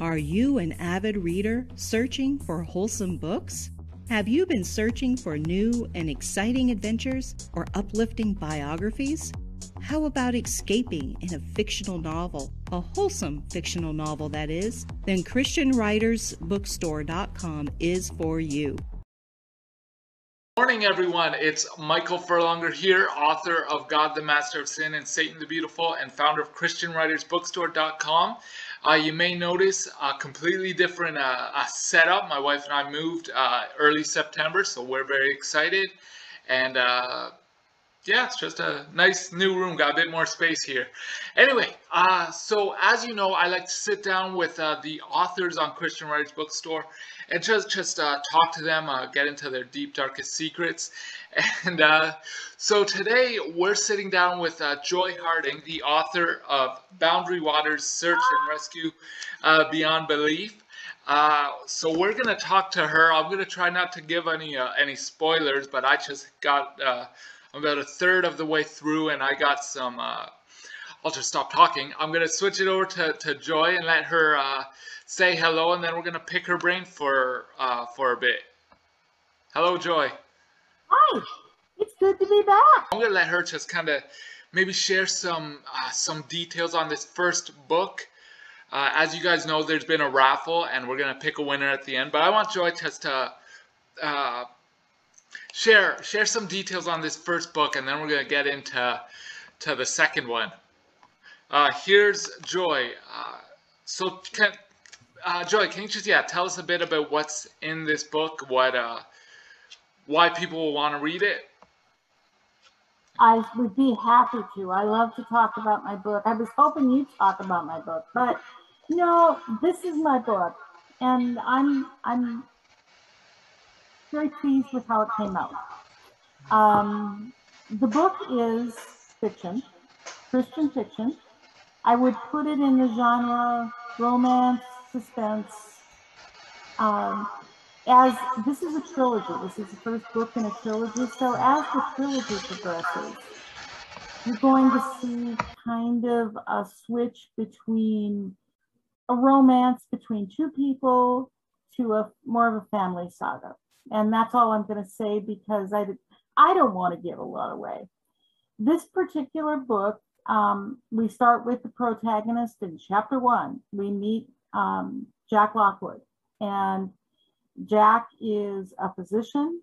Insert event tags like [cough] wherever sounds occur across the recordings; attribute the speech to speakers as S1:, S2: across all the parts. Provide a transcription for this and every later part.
S1: Are you an avid reader searching for wholesome books? Have you been searching for new and exciting adventures or uplifting biographies? How about escaping in a fictional novel, a wholesome fictional novel that is? Then ChristianWritersBookstore.com is for you.
S2: Morning, everyone. It's Michael Furlonger here, author of God, the Master of Sin, and Satan the Beautiful, and founder of ChristianWritersBookstore.com. Uh, you may notice a completely different uh, setup. My wife and I moved uh, early September, so we're very excited. And uh, yeah, it's just a nice new room. Got a bit more space here. Anyway, uh, so as you know, I like to sit down with uh, the authors on Christian Writers Bookstore and just just uh, talk to them, uh, get into their deep darkest secrets. [laughs] And uh, so today we're sitting down with uh, Joy Harding, the author of Boundary Waters: Search and Rescue Beyond Belief. Uh, so we're gonna talk to her. I'm gonna try not to give any uh, any spoilers, but I just got uh, about a third of the way through and I got some, uh, I'll just stop talking. I'm going to switch it over to, to Joy and let her uh, say hello and then we're going to pick her brain for, uh, for a bit. Hello, Joy.
S3: Hi, it's good to be back.
S2: I'm going to let her just kind of maybe share some, uh, some details on this first book. Uh, as you guys know, there's been a raffle and we're going to pick a winner at the end, but I want Joy just to uh, share share some details on this first book, and then we're gonna get into to the second one. Uh, here's Joy. Uh, so, can, uh, Joy, can you just yeah tell us a bit about what's in this book? What uh, why people will want to read it?
S3: I would be happy to. I love to talk about my book. I was hoping you'd talk about my book, but no, this is my book, and I'm I'm very pleased with how it came out. Um, the book is fiction, Christian fiction. I would put it in the genre romance, suspense. Um, as this is a trilogy, this is the first book in a trilogy. So as the trilogy progresses, you're going to see kind of a switch between a romance between two people to a more of a family saga. And that's all I'm going to say because I, I don't want to give a lot away. This particular book, um, we start with the protagonist in chapter one. We meet um, Jack Lockwood, and Jack is a physician.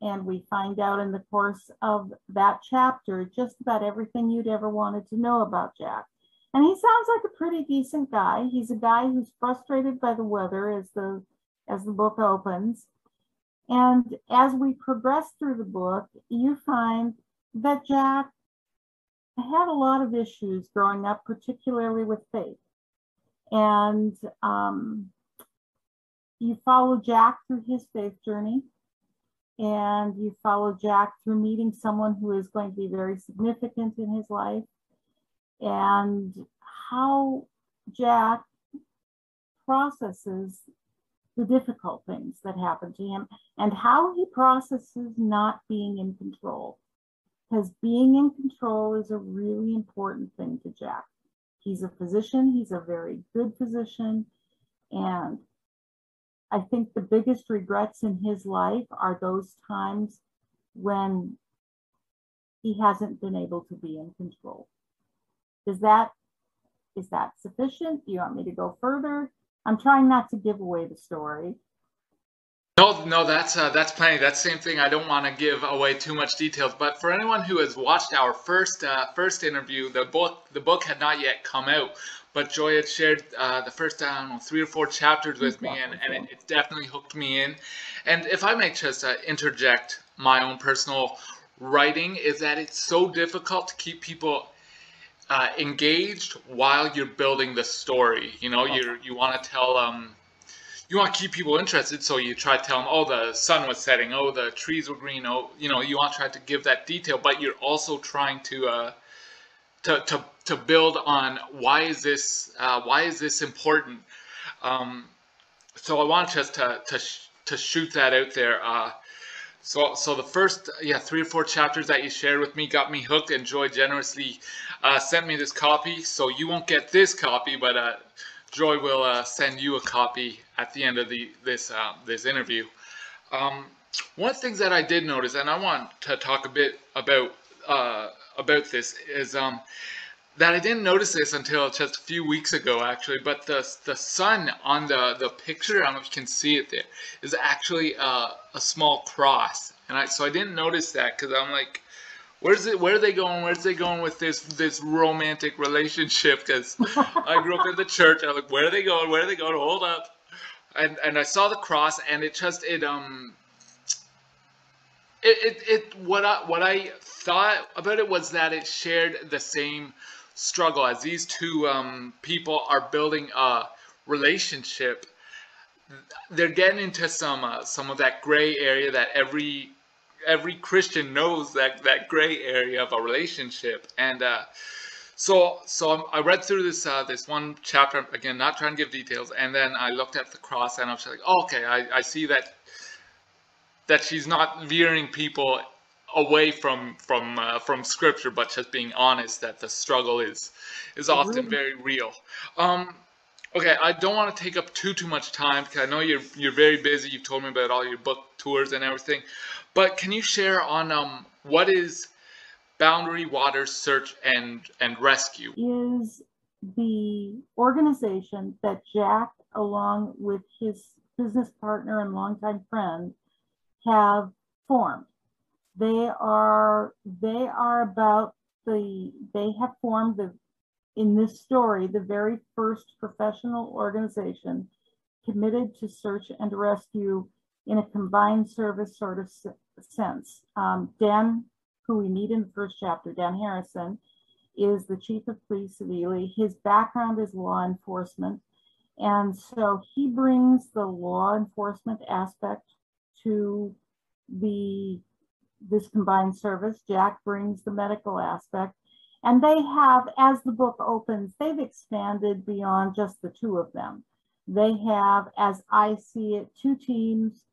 S3: And we find out in the course of that chapter just about everything you'd ever wanted to know about Jack. And he sounds like a pretty decent guy. He's a guy who's frustrated by the weather as the as the book opens. And as we progress through the book, you find that Jack had a lot of issues growing up, particularly with faith. And um, you follow Jack through his faith journey, and you follow Jack through meeting someone who is going to be very significant in his life, and how Jack processes the difficult things that happen to him and how he processes not being in control. Because being in control is a really important thing to Jack. He's a physician, he's a very good physician. And I think the biggest regrets in his life are those times when he hasn't been able to be in control. Is that is that sufficient? Do you want me to go further? I'm trying not to give away the story.
S2: No, no, that's uh, that's plenty. That's the same thing. I don't want to give away too much details, but for anyone who has watched our first uh, first interview, the book the book had not yet come out, but Joy had shared uh, the first know three or four chapters with me, and, and it, it definitely hooked me in. And if I may just uh, interject my own personal writing, is that it's so difficult to keep people uh, engaged while you're building the story. You know, you you want to tell um, you want to keep people interested, so you try to tell them, oh, the sun was setting, oh, the trees were green, oh, you know, you want to try to give that detail, but you're also trying to uh, to to to build on why is this uh, why is this important. Um, so I want just to to to shoot that out there. Uh, so, so the first, yeah, three or four chapters that you shared with me got me hooked, and Joy generously uh, sent me this copy. So you won't get this copy, but uh, Joy will uh, send you a copy at the end of the this uh, this interview. Um, one of the things that I did notice, and I want to talk a bit about uh, about this, is um, that I didn't notice this until just a few weeks ago, actually. But the the sun on the the picture, I don't know if you can see it there, is actually a, a small cross, and I so I didn't notice that because I'm like, where's it? Where are they going? Where's they going with this this romantic relationship? Because I grew up in the church. I'm like, where are they going? Where are they going? Hold up. And and I saw the cross, and it just it um. It, it, it what I what I thought about it was that it shared the same struggle as these two um, people are building a relationship. They're getting into some uh, some of that gray area that every every Christian knows that that gray area of a relationship. And uh, so so I read through this uh, this one chapter again, not trying to give details, and then I looked at the cross and I was like, oh, okay, I, I see that that she's not veering people away from from uh, from scripture, but just being honest that the struggle is is often very real. Um, okay, I don't want to take up too too much time because I know you're you're very busy. You've told me about all your book tours and everything, but can you share on um what is Boundary Water Search and and Rescue?
S3: Is the organization that Jack, along with his business partner and longtime friend, have formed they are they are about the they have formed the in this story the very first professional organization committed to search and rescue in a combined service sort of sense. Um, Dan, who we meet in the first chapter, Dan Harrison, is the chief of police of Ely. His background is law enforcement. And so he brings the law enforcement aspect to the this combined service. Jack brings the medical aspect. And they have, as the book opens, they've expanded beyond just the two of them. They have, as I see it, two teams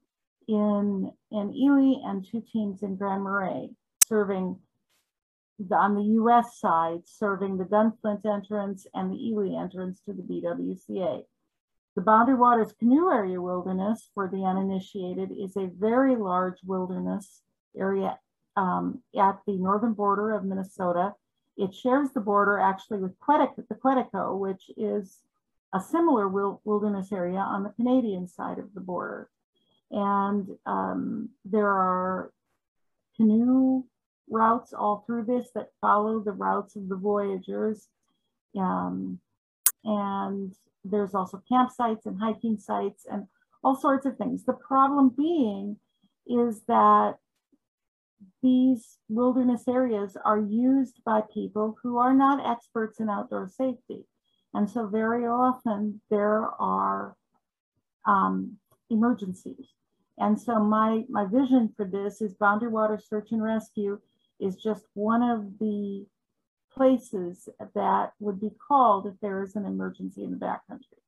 S3: in, in Ely and two teams in Grand Marais serving the, on the US side, serving the Gunflint entrance and the Ely entrance to the BWCA. The Boundary Waters Canoe Area Wilderness, for the uninitiated, is a very large wilderness area um, at the northern border of Minnesota. It shares the border actually with Quetico, the Quetico, which is a similar wilderness area on the Canadian side of the border. And um, there are canoe routes all through this that follow the routes of the voyageurs. Um, and there's also campsites and hiking sites and all sorts of things. The problem being is that these wilderness areas are used by people who are not experts in outdoor safety. And so very often there are um, emergencies. And so my, my vision for this is Boundary Water Search and Rescue is just one of the places that would be called if there is an emergency in the backcountry.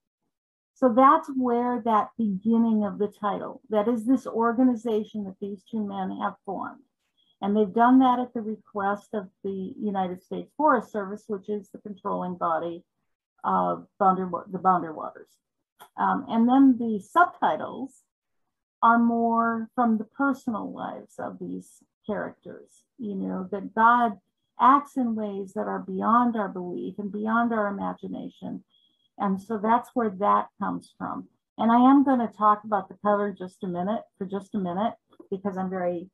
S3: So that's where that beginning of the title, that is this organization that these two men have formed. And they've done that at the request of the United States Forest Service, which is the controlling body of boundary, the boundary waters. Um, and then the subtitles are more from the personal lives of these characters, you know, that God acts in ways that are beyond our belief and beyond our imagination. And so that's where that comes from. And I am going to talk about the cover just a minute, for just a minute, because I'm very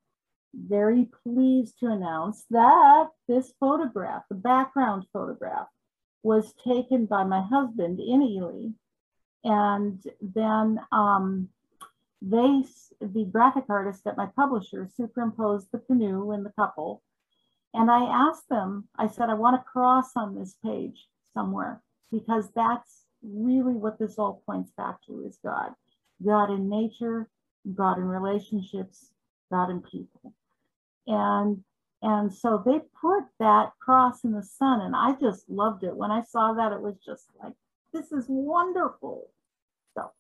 S3: very pleased to announce that this photograph, the background photograph, was taken by my husband in Ely. And then um, they, the graphic artist at my publisher, superimposed the canoe and the couple. And I asked them, I said, I want a cross on this page somewhere because that's really what this all points back to is God. God in nature, God in relationships, God in people and and so they put that cross in the sun and i just loved it. When i saw that it was just like this is wonderful. So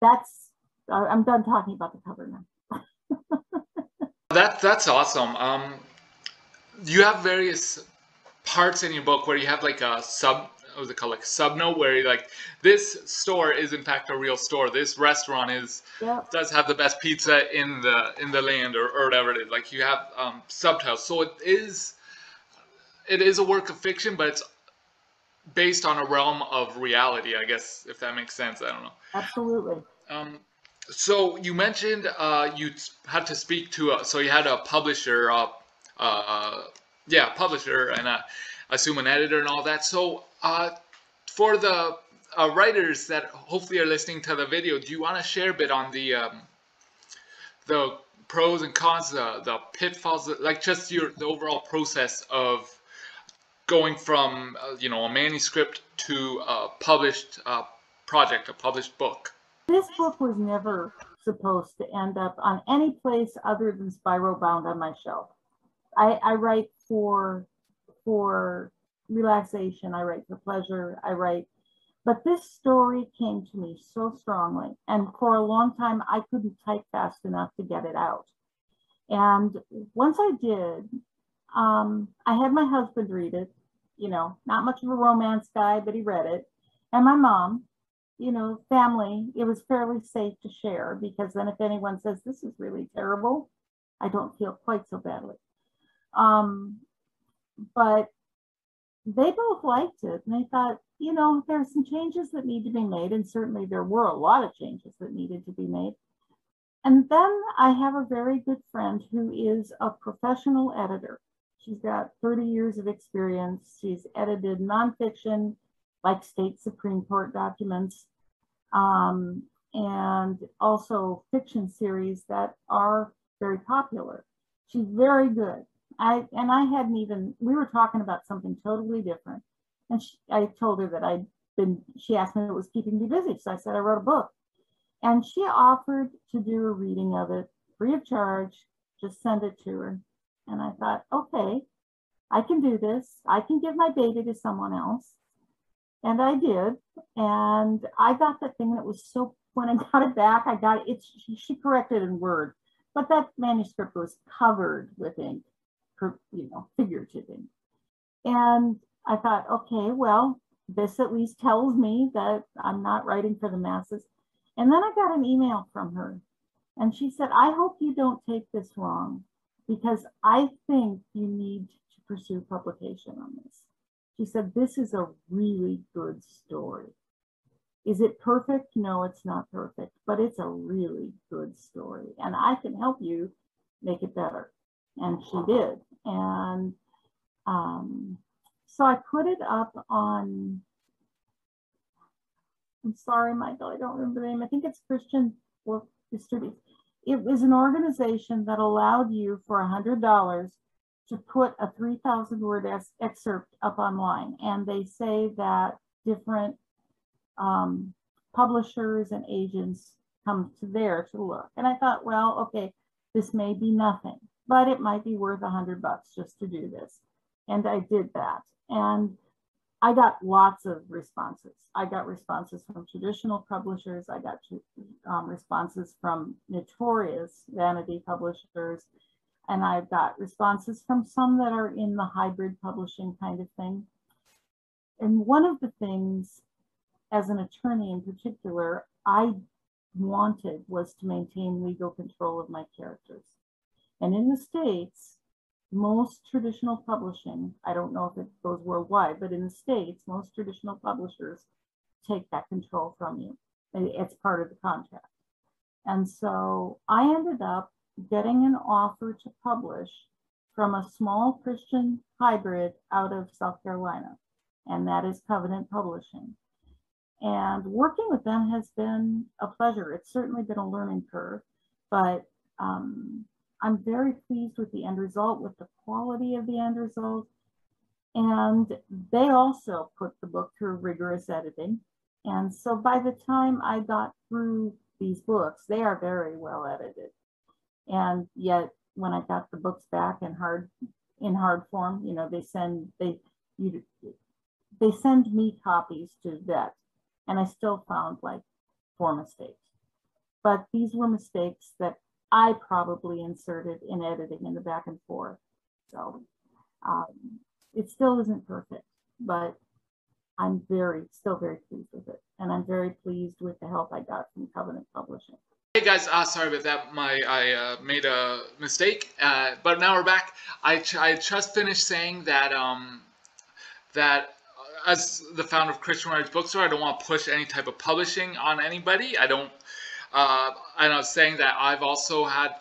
S3: that's i'm done talking about the cover now. [laughs]
S2: That that's awesome. Um you have various parts in your book where you have like a sub what was it called like subnote where you're like this store is in fact a real store. This restaurant is
S3: Yep.
S2: does have the best pizza in the in the land or, or whatever it is. Like you have um, subtitles, so it is it is a work of fiction, but it's based on a realm of reality. I guess if that makes sense. I don't know.
S3: Absolutely.
S2: Um, so you mentioned uh, you had to speak to a, so you had a publisher, uh, uh, yeah, publisher, and uh, I assume an editor and all that. So uh, for the uh, writers that hopefully are listening to the video, do you want to share a bit on the um, the pros and cons, the the pitfalls, like just your the overall process of going from uh, you know a manuscript to a published uh, project, a published book?
S3: This book was never supposed to end up on any place other than spiral bound on my shelf. I, I write for for relaxation. I write for pleasure. I write, but this story came to me so strongly, and for a long time I couldn't type fast enough to get it out. And once I did, um, I had my husband read it. You know, not much of a romance guy, but he read it, and my mom. You know, family. It was fairly safe to share because then, if anyone says this is really terrible, I don't feel quite so badly. Um, but they both liked it and they thought, you know, there are some changes that need to be made. And certainly there were a lot of changes that needed to be made. And then I have a very good friend who is a professional editor. She's got 30 years of experience. She's edited nonfiction like state Supreme Court documents um, and also fiction series that are very popular. She's very good. I and I hadn't even we were talking about something totally different. And she, I told her that I'd been she asked me what was keeping me busy. So I said I wrote a book. And she offered to do a reading of it free of charge, just send it to her. And I thought, okay, I can do this. I can give my baby to someone else. And I did. And I got the thing that was so when I [laughs] got it back, I got it. She, she corrected in Word, but that manuscript was covered with ink you know, figurative. And I thought, okay, well, this at least tells me that I'm not writing for the masses. And then I got an email from her and she said, I hope you don't take this wrong because I think you need to pursue publication on this. She said, This is a really good story. Is it perfect? No, it's not perfect, but it's a really good story. And I can help you make it better. And she did. And um, so I put it up on, I'm sorry, Michael, I don't remember the name. I think it's Christian Book Distribute. It was an organization that allowed you for a $100 to put a 3,000 word excerpt up online. And they say that different um, publishers and agents come to there to look. And I thought, well, okay, this may be nothing, but it might be worth a hundred bucks just to do this. And I did that. And I got lots of responses. I got responses from traditional publishers. I got um, responses from notorious vanity publishers. And I've got responses from some that are in the hybrid publishing kind of thing. And one of the things, as an attorney in particular, I wanted was to maintain legal control of my characters. And in the States, most traditional publishing, I don't know if it goes worldwide, but in the States, most traditional publishers take that control from you. It's part of the contract. And so I ended up getting an offer to publish from a small Christian hybrid out of South Carolina, and that is Covenant Publishing. And working with them has been a pleasure. It's certainly been a learning curve, but um, I'm very pleased with the end result, with the quality of the end result. And they also put the book through rigorous editing. And so by the time I got through these books, they are very well edited. And yet when I got the books back in hard in hard form, you know, they send they you they send me copies to vet and I still found like four mistakes. But these were mistakes that I probably inserted in editing in the back and forth. So um, it still isn't perfect, but I'm very, still very pleased with it. And I'm very pleased with the help I got from Covenant Publishing.
S2: Hey guys, uh, sorry about that. My I uh, made a mistake, uh, but now we're back. I, I just finished saying that um, that as the founder of Christian Writers Bookstore, I don't want to push any type of publishing on anybody. I don't. Uh, and I was saying that I've also had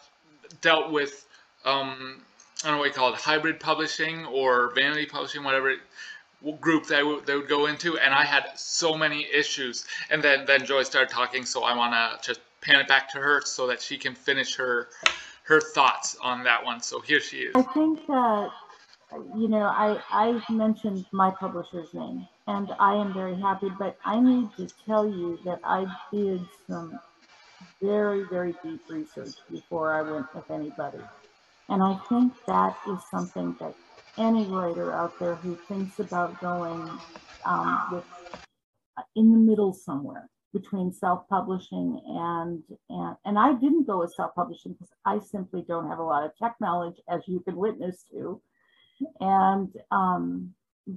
S2: dealt with um, I don't know what you call it, hybrid publishing or vanity publishing, whatever group they they would go into, and I had so many issues. And then then Joy started talking, so I want to just pan it back to her so that she can finish her her thoughts on that one. So here she is.
S3: I think that you know I I mentioned my publisher's name, and I am very happy. But I need to tell you that I did some very very deep research before I went with anybody, and I think that is something that any writer out there who thinks about going um, with in the middle somewhere between self-publishing and and and I didn't go with self-publishing because I simply don't have a lot of tech knowledge, as you can witness to, and um,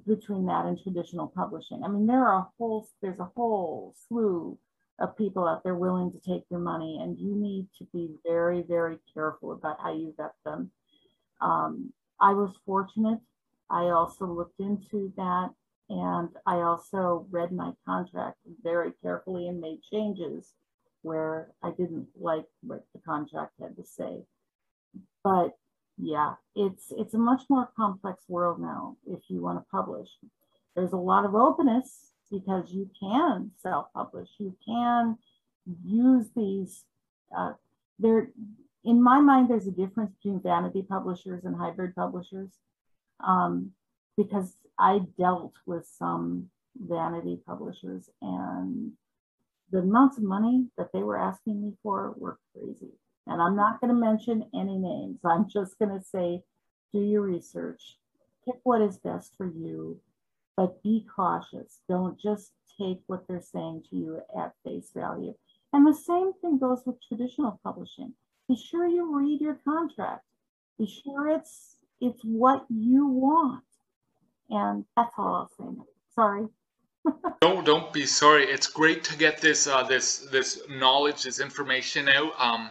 S3: between that and traditional publishing. I mean, there are a whole there's a whole slew of people out there willing to take your money, and you need to be very very careful about how you vet them. Um, I was fortunate. I also looked into that and I also read my contract very carefully and made changes where I didn't like what the contract had to say. But yeah, it's it's a much more complex world now if you want to publish. There's a lot of openness because you can self-publish. You can use these. Uh, there, in my mind, there's a difference between vanity publishers and hybrid publishers. Um, because I dealt with some vanity publishers and the amounts of money that they were asking me for were crazy. And I'm not going to mention any names. I'm just going to say, do your research, pick what is best for you, but be cautious. Don't just take what they're saying to you at face value. And the same thing goes with traditional publishing. Be sure you read your contract. Be sure it's it's what you want. And that's all I'll say. Sorry. [laughs]
S2: don't don't be sorry. It's great to get this uh, this this knowledge, this information out. Um,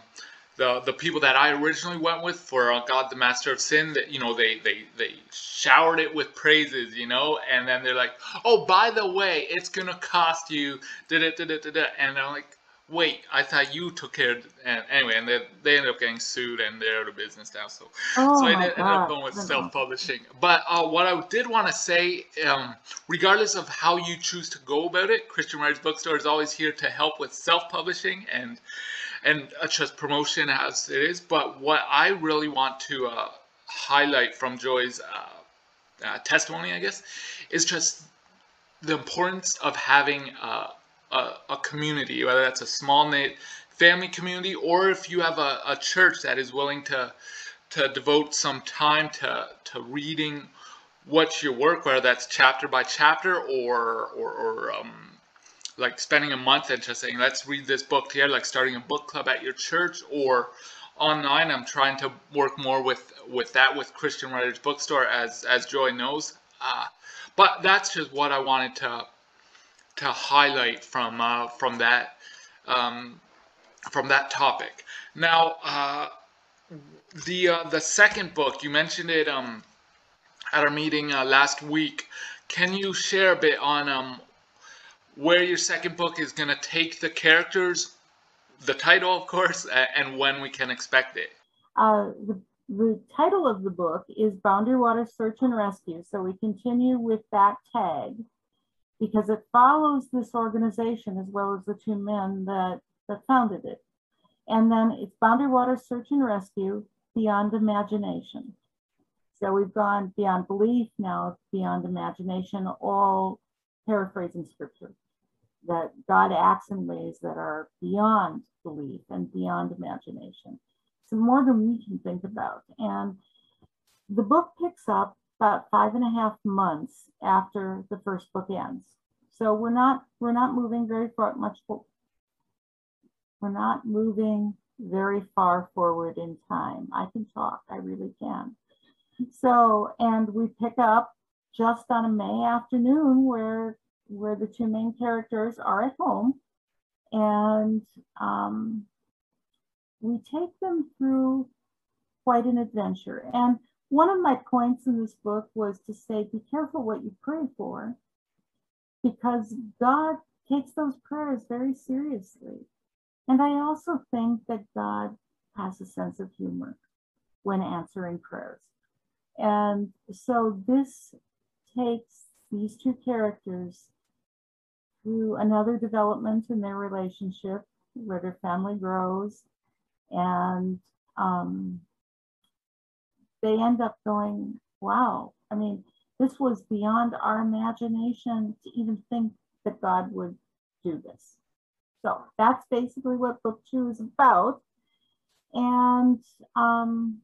S2: the the people that I originally went with for uh, God, the Master of Sin, that you know they they they showered it with praises, you know, and then they're like, oh, by the way, it's gonna cost you, da da da da da, and I'm like, wait, I thought you took care of and anyway, and they, they ended up getting sued and they're out of business now. So,
S3: oh
S2: so I ended, up going with self publishing. But uh, what I did want to say, um, regardless of how you choose to go about it, Christian Writers Bookstore is always here to help with self publishing and and uh, just promotion as it is. But what I really want to uh, highlight from Joy's uh, uh, testimony, I guess, is just the importance of having uh, a, a community, whether that's a small knit family community or if you have a, a church that is willing to to devote some time to to reading what's your work, whether that's chapter by chapter or or, or um, like spending a month and just saying let's read this book together, like starting a book club at your church or online. I'm trying to work more with with that with Christian Writers Bookstore as as Joy knows. Uh, but that's just what I wanted to to highlight from uh, from that um, from that topic. Now, uh, the uh, the second book you mentioned it um, at our meeting uh, last week. Can you share a bit on um, where your second book is going to take the characters, the title, of course, and when we can expect it?
S3: Uh, the, the title of the book is Boundary Water Search and Rescue. So we continue with that tag because it follows this organization as well as the two men that, that founded it. And then it's Boundary Water Search and Rescue Beyond Imagination. So we've gone beyond belief, now beyond imagination, all paraphrasing scripture. That God acts in ways that are beyond belief and beyond imagination. So more than we can think about. And the book picks up about five and a half months after the first book ends. So we're not we're not moving very far much. We're not moving very far forward in time. I can talk. I really can. So and we pick up just on a May afternoon where where the two main characters are at home and um, we take them through quite an adventure. And one of my points in this book was to say, be careful what you pray for, because God takes those prayers very seriously. And I also think that God has a sense of humor when answering prayers. And so this takes these two characters through another development in their relationship where their family grows and um, they end up going, wow, I mean, this was beyond our imagination to even think that God would do this. So that's basically what book two is about. And um,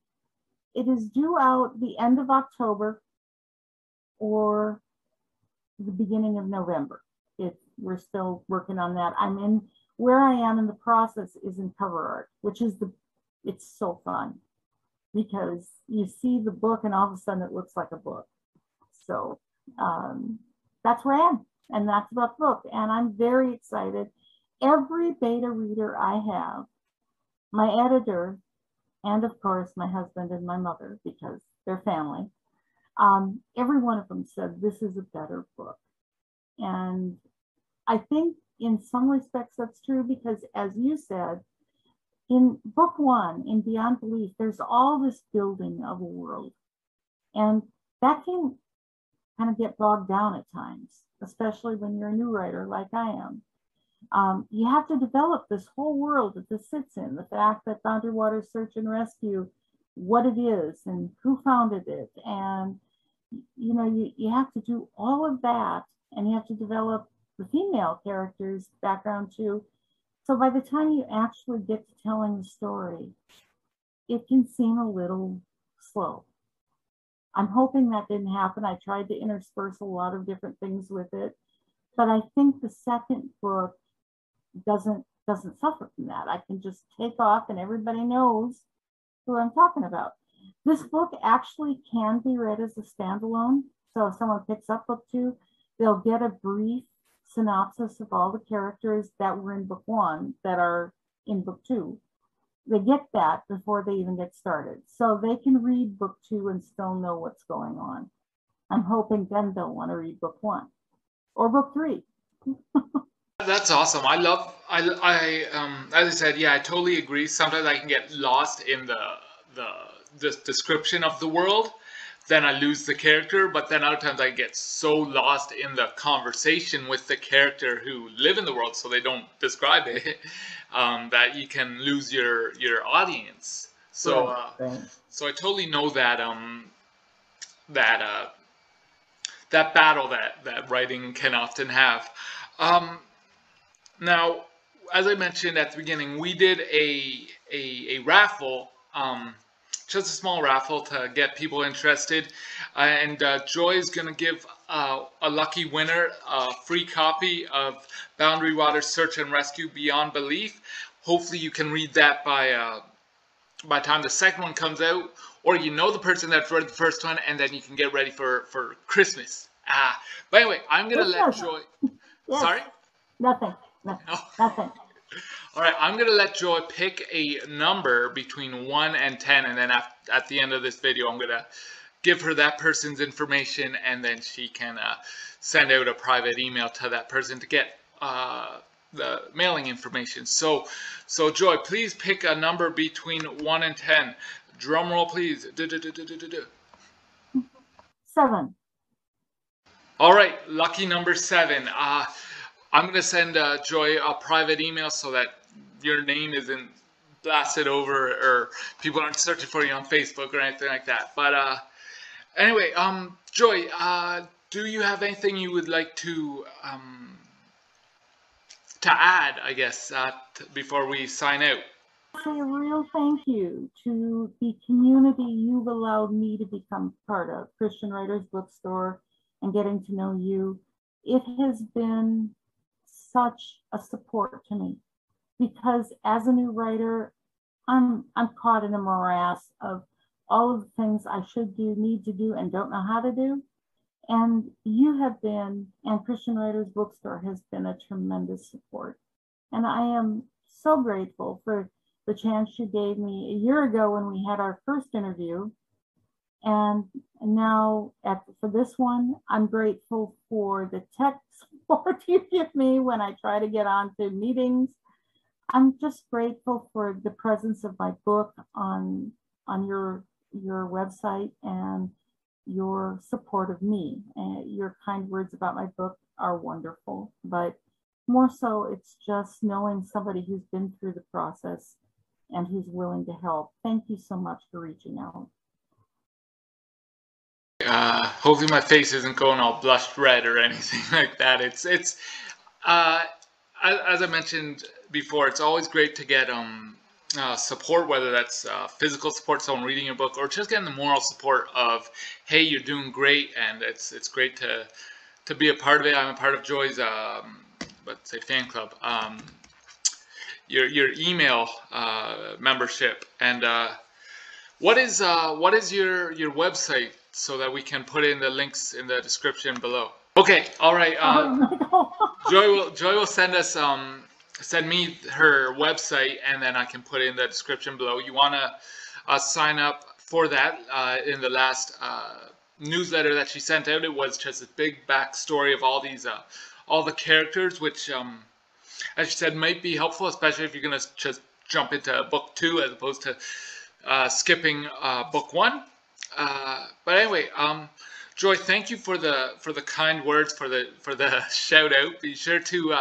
S3: it is due out the end of October or the beginning of November. We're still working on that. I'm in where I am in the process is in cover art, which is the it's so fun because you see the book and all of a sudden it looks like a book. So um, that's where I am, and that's about the book. And I'm very excited. Every beta reader I have, my editor, and of course my husband and my mother, because they're family, um, every one of them said this is a better book. And I think in some respects that's true because, as you said, in book one, in Beyond Belief, there's all this building of a world. And that can kind of get bogged down at times, especially when you're a new writer like I am. Um, you have to develop this whole world that this sits in the fact that Boundary Water Search and Rescue, what it is and who founded it. And, you know, you, you have to do all of that and you have to develop the female character's background too. So by the time you actually get to telling the story, it can seem a little slow. I'm hoping that didn't happen. I tried to intersperse a lot of different things with it, but I think the second book doesn't doesn't suffer from that. I can just take off and everybody knows who I'm talking about. This book actually can be read as a standalone. So if someone picks up book two, they'll get a brief synopsis of all the characters that were in book one that are in book two. They get that before they even get started. So they can read book two and still know what's going on. I'm hoping then they'll want to read book one or book three. [laughs]
S2: That's awesome. I love. I. I. Um. As I said, yeah, I totally agree. Sometimes I can get lost in the the the description of the world, then I lose the character. But then other times I get so lost in the conversation with the character who live in the world, so they don't describe it, [laughs] um, that you can lose your your audience. So uh, so I totally know that um that uh that battle that that writing can often have. Um, now, as I mentioned at the beginning, we did a a, a raffle. Um, just a small raffle to get people interested. Uh, and uh, Joy is going to give uh, a lucky winner a free copy of Boundary Water Search and Rescue Beyond Belief. Hopefully you can read that by uh, by the time the second one comes out, or you know the person that's read the first one, and then you can get ready for, for Christmas. Ah, but anyway, I'm going to let Joy...
S3: Yes.
S2: Sorry?
S3: Nothing. Nothing. Nothing.
S2: All right, I'm going to let Joy pick a number between 1 and 10, and then at, at the end of this video, I'm going to give her that person's information, and then she can uh, send out a private email to that person to get uh, the mailing information. So, so Joy, please pick a number between 1 and 10. Drum roll, please.
S3: Seven.
S2: All right, lucky number seven. Uh, I'm going to send uh, Joy a private email so that your name isn't blasted over or people aren't searching for you on Facebook or anything like that. But uh, anyway, um, Joy, uh, do you have anything you would like to um, to add, I guess, uh, before we sign out?
S3: Say a real thank you to the community you've allowed me to become part of, Christian Writers Bookstore, and getting to know you. It has been such a support to me because as a new writer, I'm I'm caught in a morass of all of the things I should do, need to do, and don't know how to do. And you have been, and Christian Writers Bookstore has been a tremendous support. And I am so grateful for the chance you gave me a year ago when we had our first interview. And now at, for this one, I'm grateful for the tech [laughs] support you give me when I try to get onto meetings. I'm just grateful for the presence of my book on on your your website and your support of me. And your kind words about my book are wonderful, but more so, it's just knowing somebody who's been through the process and who's willing to help. Thank you so much for reaching out.
S2: Uh, hopefully, my face isn't going all blushed red or anything [laughs] like that. It's it's uh, as I mentioned before, it's always great to get um uh, support, whether that's uh, physical support, someone reading your book, or just getting the moral support of, hey, you're doing great, and it's it's great to to be a part of it. I'm a part of Joy's, um, let's say, fan club. Um, your your email uh, membership, and uh, what is uh, what is your your website so that we can put in the links in the description below. Okay, all right. Uh, oh [laughs] Joy will Joy will send us um send me her website and then I can put in the description below. You want to uh, sign up for that uh, in the last uh, newsletter that she sent out. It was just a big backstory of all these, uh, all the characters, which, um, as she said, might be helpful, especially if you're going to just jump into book two as opposed to uh, skipping uh, book one. But anyway, um, Joy, thank you for the for the kind words for the for the [laughs] shout out. Be sure to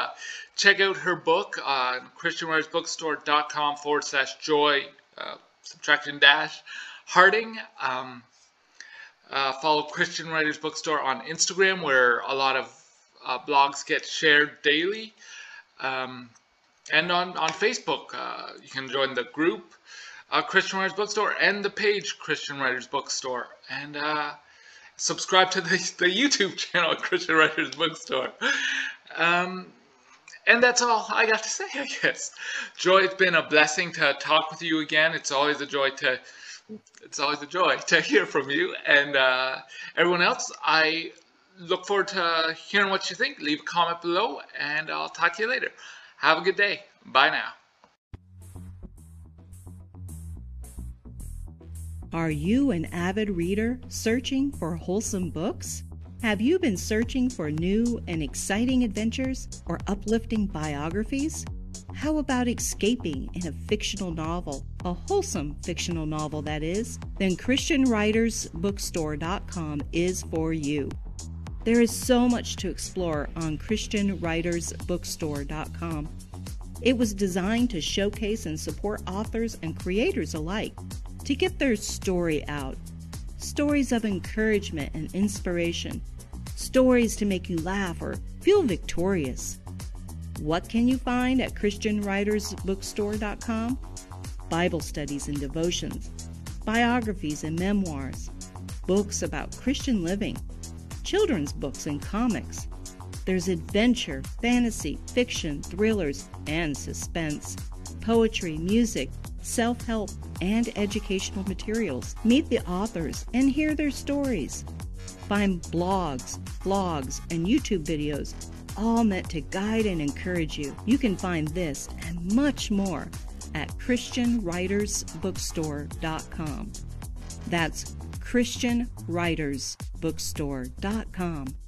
S2: check out her book on christianwritersbookstore.com forward slash joy uh, subtraction dash Harding. Um, uh, follow Christian Writers Bookstore on Instagram, where a lot of uh, blogs get shared daily. Um, and on, on Facebook, uh, you can join the group uh, Christian Writers Bookstore and the page Christian Writers Bookstore. And uh, subscribe to the, the YouTube channel [laughs] Christian Writers Bookstore. Um, and that's all I got to say, I guess. Joy, it's been a blessing to talk with you again. It's always a joy to it's always a joy to [laughs] hear from you and uh, everyone else. I look forward to hearing what you think. Leave a comment below, and I'll talk to you later. Have a good day. Bye now.
S1: Are you an avid reader searching for wholesome books? Have you been searching for new and exciting adventures or uplifting biographies? How about escaping in a fictional novel, a wholesome fictional novel that is? Then ChristianWritersBookstore.com is for you. There is so much to explore on ChristianWritersBookstore.com. It was designed to showcase and support authors and creators alike to get their story out. Stories of encouragement and inspiration stories to make you laugh or feel victorious. What can you find at ChristianWritersBookstore.com? Bible studies and devotions, biographies and memoirs, books about Christian living, children's books and comics. There's adventure, fantasy, fiction, thrillers, and suspense, poetry, music, self help, and educational materials. Meet the authors and hear their stories. Find blogs, vlogs, and YouTube videos, all meant to guide and encourage you. You can find this and much more at ChristianWritersBookstore.com. That's ChristianWritersBookstore.com.